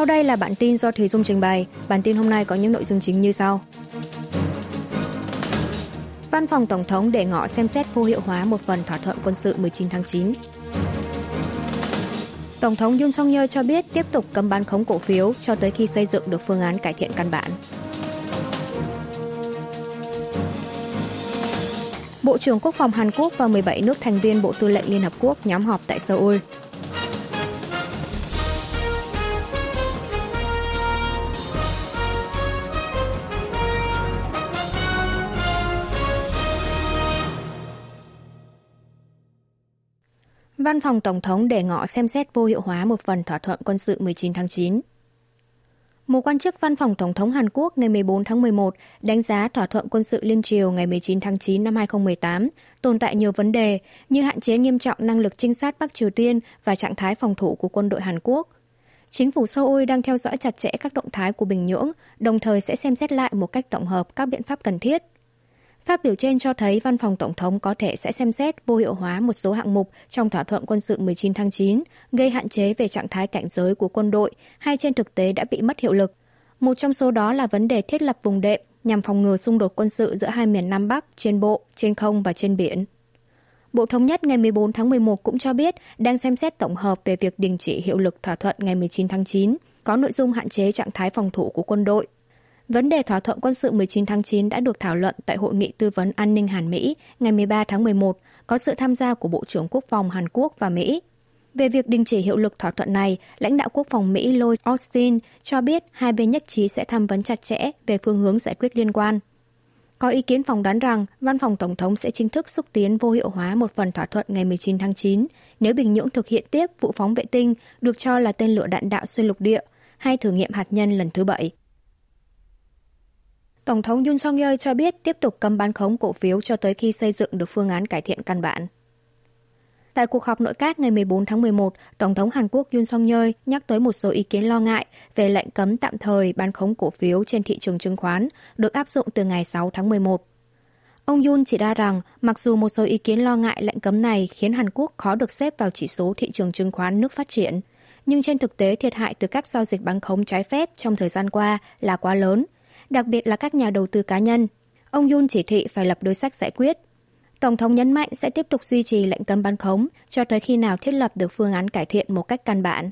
Sau đây là bản tin do Thế Dung trình bày. Bản tin hôm nay có những nội dung chính như sau. Văn phòng Tổng thống để ngỏ xem xét vô hiệu hóa một phần thỏa thuận quân sự 19 tháng 9. Tổng thống Yoon song yeol cho biết tiếp tục cấm bán khống cổ phiếu cho tới khi xây dựng được phương án cải thiện căn bản. Bộ trưởng Quốc phòng Hàn Quốc và 17 nước thành viên Bộ Tư lệnh Liên Hợp Quốc nhóm họp tại Seoul. Văn phòng Tổng thống đề ngỏ xem xét vô hiệu hóa một phần thỏa thuận quân sự 19 tháng 9. Một quan chức văn phòng Tổng thống Hàn Quốc ngày 14 tháng 11 đánh giá thỏa thuận quân sự liên triều ngày 19 tháng 9 năm 2018 tồn tại nhiều vấn đề như hạn chế nghiêm trọng năng lực trinh sát Bắc Triều Tiên và trạng thái phòng thủ của quân đội Hàn Quốc. Chính phủ Seoul đang theo dõi chặt chẽ các động thái của Bình Nhưỡng, đồng thời sẽ xem xét lại một cách tổng hợp các biện pháp cần thiết – Phát biểu trên cho thấy văn phòng Tổng thống có thể sẽ xem xét vô hiệu hóa một số hạng mục trong thỏa thuận quân sự 19 tháng 9, gây hạn chế về trạng thái cảnh giới của quân đội hay trên thực tế đã bị mất hiệu lực. Một trong số đó là vấn đề thiết lập vùng đệm nhằm phòng ngừa xung đột quân sự giữa hai miền Nam Bắc trên bộ, trên không và trên biển. Bộ Thống nhất ngày 14 tháng 11 cũng cho biết đang xem xét tổng hợp về việc đình chỉ hiệu lực thỏa thuận ngày 19 tháng 9, có nội dung hạn chế trạng thái phòng thủ của quân đội Vấn đề thỏa thuận quân sự 19 tháng 9 đã được thảo luận tại Hội nghị tư vấn an ninh Hàn Mỹ ngày 13 tháng 11, có sự tham gia của Bộ trưởng Quốc phòng Hàn Quốc và Mỹ. Về việc đình chỉ hiệu lực thỏa thuận này, lãnh đạo quốc phòng Mỹ Lloyd Austin cho biết hai bên nhất trí sẽ tham vấn chặt chẽ về phương hướng giải quyết liên quan. Có ý kiến phỏng đoán rằng Văn phòng Tổng thống sẽ chính thức xúc tiến vô hiệu hóa một phần thỏa thuận ngày 19 tháng 9 nếu Bình Nhưỡng thực hiện tiếp vụ phóng vệ tinh được cho là tên lửa đạn đạo xuyên lục địa hay thử nghiệm hạt nhân lần thứ bảy. Tổng thống Yoon song yeol cho biết tiếp tục cấm bán khống cổ phiếu cho tới khi xây dựng được phương án cải thiện căn bản. Tại cuộc họp nội các ngày 14 tháng 11, Tổng thống Hàn Quốc Yoon song yeol nhắc tới một số ý kiến lo ngại về lệnh cấm tạm thời bán khống cổ phiếu trên thị trường chứng khoán được áp dụng từ ngày 6 tháng 11. Ông Yoon chỉ ra rằng mặc dù một số ý kiến lo ngại lệnh cấm này khiến Hàn Quốc khó được xếp vào chỉ số thị trường chứng khoán nước phát triển, nhưng trên thực tế thiệt hại từ các giao dịch bán khống trái phép trong thời gian qua là quá lớn – đặc biệt là các nhà đầu tư cá nhân. Ông Yun chỉ thị phải lập đối sách giải quyết. Tổng thống nhấn mạnh sẽ tiếp tục duy trì lệnh cấm bán khống cho tới khi nào thiết lập được phương án cải thiện một cách căn bản.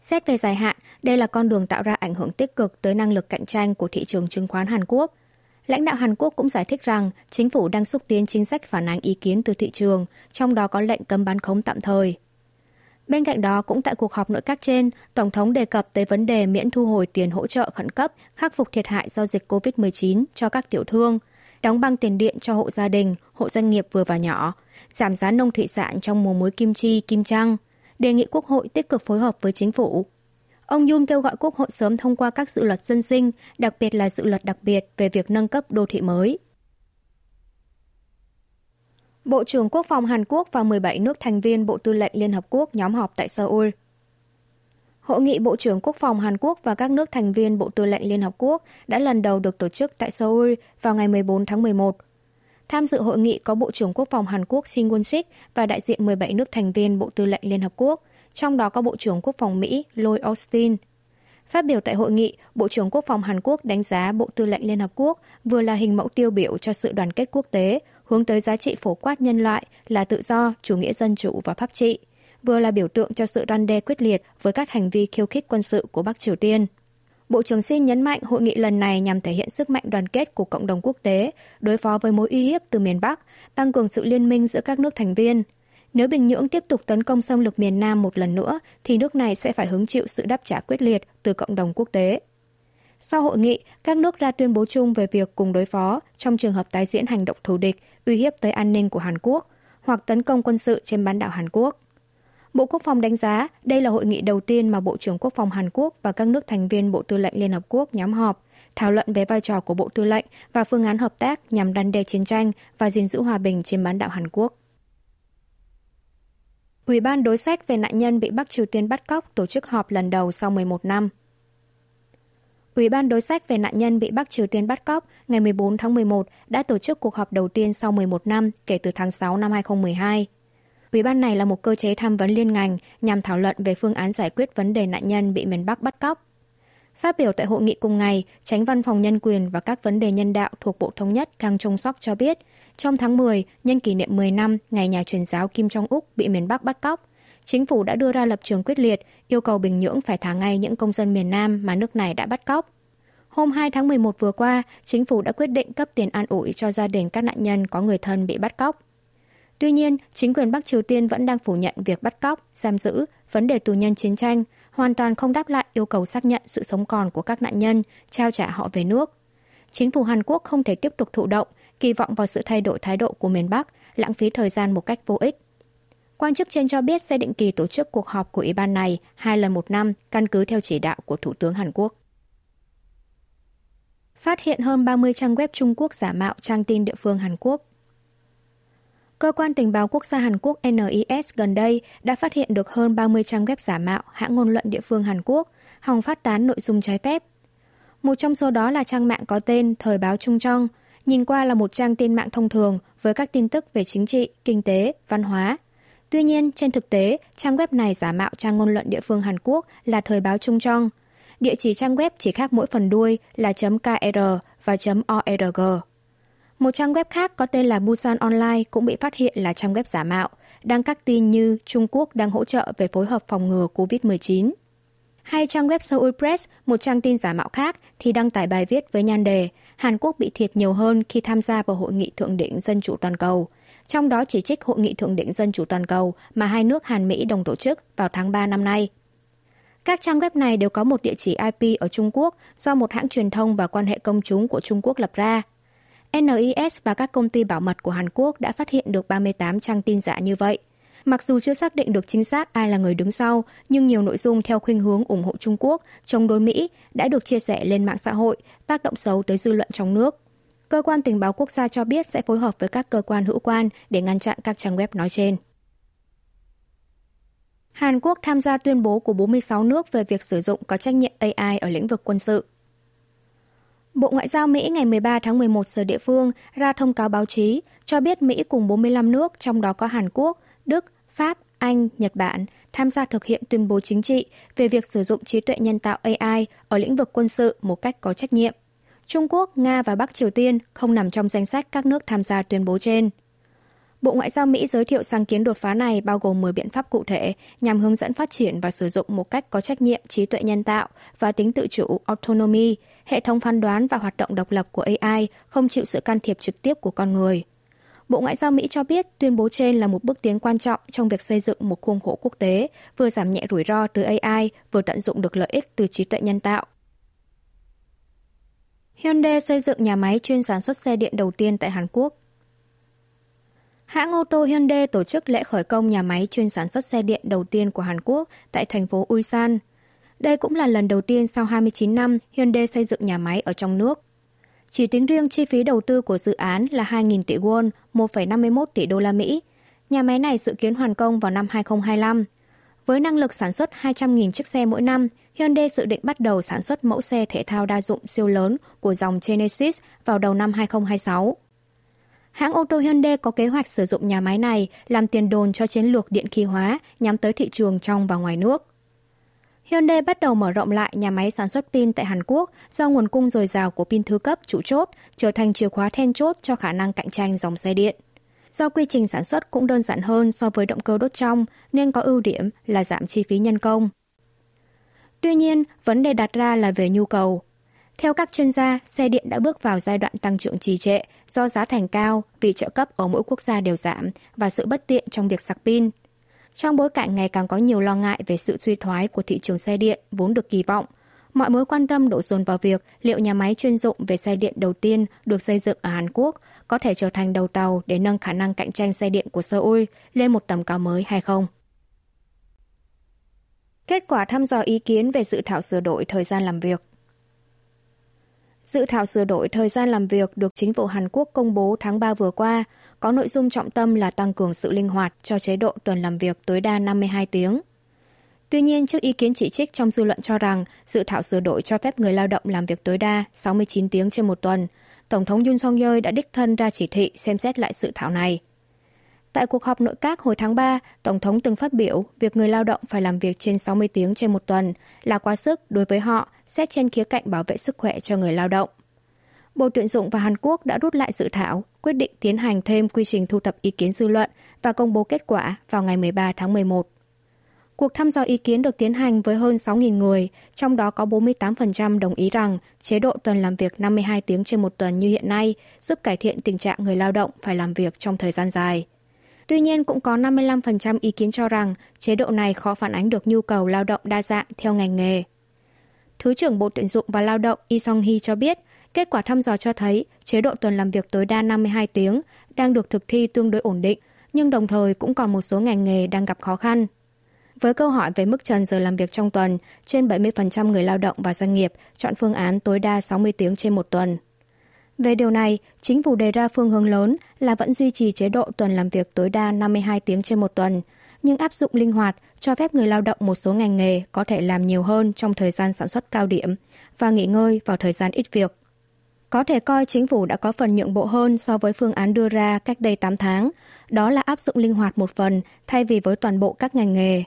Xét về dài hạn, đây là con đường tạo ra ảnh hưởng tích cực tới năng lực cạnh tranh của thị trường chứng khoán Hàn Quốc. Lãnh đạo Hàn Quốc cũng giải thích rằng chính phủ đang xúc tiến chính sách phản ánh ý kiến từ thị trường, trong đó có lệnh cấm bán khống tạm thời. Bên cạnh đó, cũng tại cuộc họp nội các trên, Tổng thống đề cập tới vấn đề miễn thu hồi tiền hỗ trợ khẩn cấp, khắc phục thiệt hại do dịch COVID-19 cho các tiểu thương, đóng băng tiền điện cho hộ gia đình, hộ doanh nghiệp vừa và nhỏ, giảm giá nông thủy sản trong mùa muối kim chi, kim trăng, đề nghị Quốc hội tích cực phối hợp với chính phủ. Ông Yun kêu gọi Quốc hội sớm thông qua các dự luật dân sinh, đặc biệt là dự luật đặc biệt về việc nâng cấp đô thị mới. Bộ trưởng Quốc phòng Hàn Quốc và 17 nước thành viên Bộ Tư lệnh Liên Hợp Quốc nhóm họp tại Seoul. Hội nghị Bộ trưởng Quốc phòng Hàn Quốc và các nước thành viên Bộ Tư lệnh Liên Hợp Quốc đã lần đầu được tổ chức tại Seoul vào ngày 14 tháng 11. Tham dự hội nghị có Bộ trưởng Quốc phòng Hàn Quốc Shin Won-sik và đại diện 17 nước thành viên Bộ Tư lệnh Liên Hợp Quốc, trong đó có Bộ trưởng Quốc phòng Mỹ Lloyd Austin. Phát biểu tại hội nghị, Bộ trưởng Quốc phòng Hàn Quốc đánh giá Bộ Tư lệnh Liên Hợp Quốc vừa là hình mẫu tiêu biểu cho sự đoàn kết quốc tế, hướng tới giá trị phổ quát nhân loại là tự do, chủ nghĩa dân chủ và pháp trị, vừa là biểu tượng cho sự răn đe quyết liệt với các hành vi khiêu khích quân sự của Bắc Triều Tiên. Bộ trưởng Xin nhấn mạnh hội nghị lần này nhằm thể hiện sức mạnh đoàn kết của cộng đồng quốc tế, đối phó với mối uy hiếp từ miền Bắc, tăng cường sự liên minh giữa các nước thành viên. Nếu Bình Nhưỡng tiếp tục tấn công xâm lược miền Nam một lần nữa, thì nước này sẽ phải hứng chịu sự đáp trả quyết liệt từ cộng đồng quốc tế. Sau hội nghị, các nước ra tuyên bố chung về việc cùng đối phó trong trường hợp tái diễn hành động thù địch, uy hiếp tới an ninh của Hàn Quốc hoặc tấn công quân sự trên bán đảo Hàn Quốc. Bộ Quốc phòng đánh giá đây là hội nghị đầu tiên mà Bộ trưởng Quốc phòng Hàn Quốc và các nước thành viên Bộ Tư lệnh Liên Hợp Quốc nhóm họp, thảo luận về vai trò của Bộ Tư lệnh và phương án hợp tác nhằm đăn đe chiến tranh và gìn giữ hòa bình trên bán đảo Hàn Quốc. Ủy ban đối sách về nạn nhân bị Bắc Triều Tiên bắt cóc tổ chức họp lần đầu sau 11 năm. Ủy ban đối sách về nạn nhân bị Bắc Triều Tiên bắt cóc ngày 14 tháng 11 đã tổ chức cuộc họp đầu tiên sau 11 năm kể từ tháng 6 năm 2012. Ủy ban này là một cơ chế tham vấn liên ngành nhằm thảo luận về phương án giải quyết vấn đề nạn nhân bị miền Bắc bắt cóc. Phát biểu tại hội nghị cùng ngày, tránh văn phòng nhân quyền và các vấn đề nhân đạo thuộc Bộ Thống nhất Kang Trung Sok cho biết, trong tháng 10, nhân kỷ niệm 10 năm ngày nhà truyền giáo Kim Jong-úc bị miền Bắc bắt cóc, chính phủ đã đưa ra lập trường quyết liệt, yêu cầu Bình Nhưỡng phải thả ngay những công dân miền Nam mà nước này đã bắt cóc. Hôm 2 tháng 11 vừa qua, chính phủ đã quyết định cấp tiền an ủi cho gia đình các nạn nhân có người thân bị bắt cóc. Tuy nhiên, chính quyền Bắc Triều Tiên vẫn đang phủ nhận việc bắt cóc, giam giữ, vấn đề tù nhân chiến tranh, hoàn toàn không đáp lại yêu cầu xác nhận sự sống còn của các nạn nhân, trao trả họ về nước. Chính phủ Hàn Quốc không thể tiếp tục thụ động, kỳ vọng vào sự thay đổi thái độ của miền Bắc, lãng phí thời gian một cách vô ích. Quan chức trên cho biết sẽ định kỳ tổ chức cuộc họp của Ủy ban này hai lần một năm, căn cứ theo chỉ đạo của Thủ tướng Hàn Quốc. Phát hiện hơn 30 trang web Trung Quốc giả mạo trang tin địa phương Hàn Quốc. Cơ quan tình báo quốc gia Hàn Quốc NIS gần đây đã phát hiện được hơn 30 trang web giả mạo hãng ngôn luận địa phương Hàn Quốc, hòng phát tán nội dung trái phép. Một trong số đó là trang mạng có tên Thời báo Trung Trong, nhìn qua là một trang tin mạng thông thường với các tin tức về chính trị, kinh tế, văn hóa. Tuy nhiên, trên thực tế, trang web này giả mạo trang ngôn luận địa phương Hàn Quốc là Thời báo Trung Trong. Địa chỉ trang web chỉ khác mỗi phần đuôi là .kr và .org. Một trang web khác có tên là Busan Online cũng bị phát hiện là trang web giả mạo, đăng các tin như Trung Quốc đang hỗ trợ về phối hợp phòng ngừa COVID-19. Hay trang web Seoul Press, một trang tin giả mạo khác, thì đăng tải bài viết với nhan đề Hàn Quốc bị thiệt nhiều hơn khi tham gia vào Hội nghị Thượng đỉnh Dân chủ toàn cầu. Trong đó chỉ trích Hội nghị Thượng đỉnh Dân chủ toàn cầu mà hai nước Hàn Mỹ đồng tổ chức vào tháng 3 năm nay. Các trang web này đều có một địa chỉ IP ở Trung Quốc do một hãng truyền thông và quan hệ công chúng của Trung Quốc lập ra. NIS và các công ty bảo mật của Hàn Quốc đã phát hiện được 38 trang tin giả như vậy. Mặc dù chưa xác định được chính xác ai là người đứng sau, nhưng nhiều nội dung theo khuynh hướng ủng hộ Trung Quốc, chống đối Mỹ đã được chia sẻ lên mạng xã hội, tác động xấu tới dư luận trong nước. Cơ quan tình báo quốc gia cho biết sẽ phối hợp với các cơ quan hữu quan để ngăn chặn các trang web nói trên. Hàn Quốc tham gia tuyên bố của 46 nước về việc sử dụng có trách nhiệm AI ở lĩnh vực quân sự. Bộ Ngoại giao Mỹ ngày 13 tháng 11 giờ địa phương ra thông cáo báo chí cho biết Mỹ cùng 45 nước, trong đó có Hàn Quốc, Đức, Pháp, Anh, Nhật Bản, tham gia thực hiện tuyên bố chính trị về việc sử dụng trí tuệ nhân tạo AI ở lĩnh vực quân sự một cách có trách nhiệm. Trung Quốc, Nga và Bắc Triều Tiên không nằm trong danh sách các nước tham gia tuyên bố trên. Bộ Ngoại giao Mỹ giới thiệu sáng kiến đột phá này bao gồm 10 biện pháp cụ thể nhằm hướng dẫn phát triển và sử dụng một cách có trách nhiệm trí tuệ nhân tạo và tính tự chủ autonomy, hệ thống phán đoán và hoạt động độc lập của AI không chịu sự can thiệp trực tiếp của con người. Bộ Ngoại giao Mỹ cho biết tuyên bố trên là một bước tiến quan trọng trong việc xây dựng một khuôn khổ quốc tế, vừa giảm nhẹ rủi ro từ AI, vừa tận dụng được lợi ích từ trí tuệ nhân tạo. Hyundai xây dựng nhà máy chuyên sản xuất xe điện đầu tiên tại Hàn Quốc. Hãng ô tô Hyundai tổ chức lễ khởi công nhà máy chuyên sản xuất xe điện đầu tiên của Hàn Quốc tại thành phố Ulsan. Đây cũng là lần đầu tiên sau 29 năm Hyundai xây dựng nhà máy ở trong nước. Chỉ tính riêng chi phí đầu tư của dự án là 2.000 tỷ won, 1,51 tỷ đô la Mỹ. Nhà máy này dự kiến hoàn công vào năm 2025. Với năng lực sản xuất 200.000 chiếc xe mỗi năm, Hyundai dự định bắt đầu sản xuất mẫu xe thể thao đa dụng siêu lớn của dòng Genesis vào đầu năm 2026. Hãng ô tô Hyundai có kế hoạch sử dụng nhà máy này làm tiền đồn cho chiến lược điện khí hóa nhắm tới thị trường trong và ngoài nước. Hyundai bắt đầu mở rộng lại nhà máy sản xuất pin tại Hàn Quốc do nguồn cung dồi dào của pin thứ cấp chủ chốt trở thành chìa khóa then chốt cho khả năng cạnh tranh dòng xe điện. Do quy trình sản xuất cũng đơn giản hơn so với động cơ đốt trong nên có ưu điểm là giảm chi phí nhân công. Tuy nhiên, vấn đề đặt ra là về nhu cầu. Theo các chuyên gia, xe điện đã bước vào giai đoạn tăng trưởng trì trệ do giá thành cao vì trợ cấp ở mỗi quốc gia đều giảm và sự bất tiện trong việc sạc pin. Trong bối cảnh ngày càng có nhiều lo ngại về sự suy thoái của thị trường xe điện vốn được kỳ vọng, mọi mối quan tâm đổ dồn vào việc liệu nhà máy chuyên dụng về xe điện đầu tiên được xây dựng ở Hàn Quốc có thể trở thành đầu tàu để nâng khả năng cạnh tranh xe điện của Seoul lên một tầm cao mới hay không. Kết quả thăm dò ý kiến về dự thảo sửa đổi thời gian làm việc Dự thảo sửa đổi thời gian làm việc được chính phủ Hàn Quốc công bố tháng 3 vừa qua, có nội dung trọng tâm là tăng cường sự linh hoạt cho chế độ tuần làm việc tối đa 52 tiếng. Tuy nhiên, trước ý kiến chỉ trích trong dư luận cho rằng dự thảo sửa đổi cho phép người lao động làm việc tối đa 69 tiếng trên một tuần, Tổng thống Yoon song yeol đã đích thân ra chỉ thị xem xét lại dự thảo này. Tại cuộc họp nội các hồi tháng 3, Tổng thống từng phát biểu việc người lao động phải làm việc trên 60 tiếng trên một tuần là quá sức đối với họ, xét trên khía cạnh bảo vệ sức khỏe cho người lao động. Bộ Tuyển dụng và Hàn Quốc đã rút lại dự thảo, quyết định tiến hành thêm quy trình thu thập ý kiến dư luận và công bố kết quả vào ngày 13 tháng 11. Cuộc thăm dò ý kiến được tiến hành với hơn 6.000 người, trong đó có 48% đồng ý rằng chế độ tuần làm việc 52 tiếng trên một tuần như hiện nay giúp cải thiện tình trạng người lao động phải làm việc trong thời gian dài. Tuy nhiên, cũng có 55% ý kiến cho rằng chế độ này khó phản ánh được nhu cầu lao động đa dạng theo ngành nghề. Thứ trưởng Bộ Tuyển dụng và Lao động Y Song Hee cho biết, kết quả thăm dò cho thấy chế độ tuần làm việc tối đa 52 tiếng đang được thực thi tương đối ổn định, nhưng đồng thời cũng còn một số ngành nghề đang gặp khó khăn. Với câu hỏi về mức trần giờ làm việc trong tuần, trên 70% người lao động và doanh nghiệp chọn phương án tối đa 60 tiếng trên một tuần. Về điều này, chính phủ đề ra phương hướng lớn là vẫn duy trì chế độ tuần làm việc tối đa 52 tiếng trên một tuần, nhưng áp dụng linh hoạt cho phép người lao động một số ngành nghề có thể làm nhiều hơn trong thời gian sản xuất cao điểm và nghỉ ngơi vào thời gian ít việc. Có thể coi chính phủ đã có phần nhượng bộ hơn so với phương án đưa ra cách đây 8 tháng, đó là áp dụng linh hoạt một phần thay vì với toàn bộ các ngành nghề.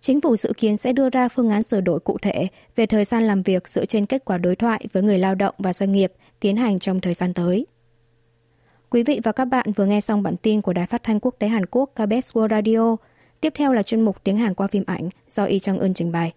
Chính phủ dự kiến sẽ đưa ra phương án sửa đổi cụ thể về thời gian làm việc dựa trên kết quả đối thoại với người lao động và doanh nghiệp tiến hành trong thời gian tới. Quý vị và các bạn vừa nghe xong bản tin của Đài Phát thanh Quốc tế Hàn Quốc KBS World Radio. Tiếp theo là chuyên mục tiếng Hàn qua phim ảnh do Y Trang Ưn trình bày.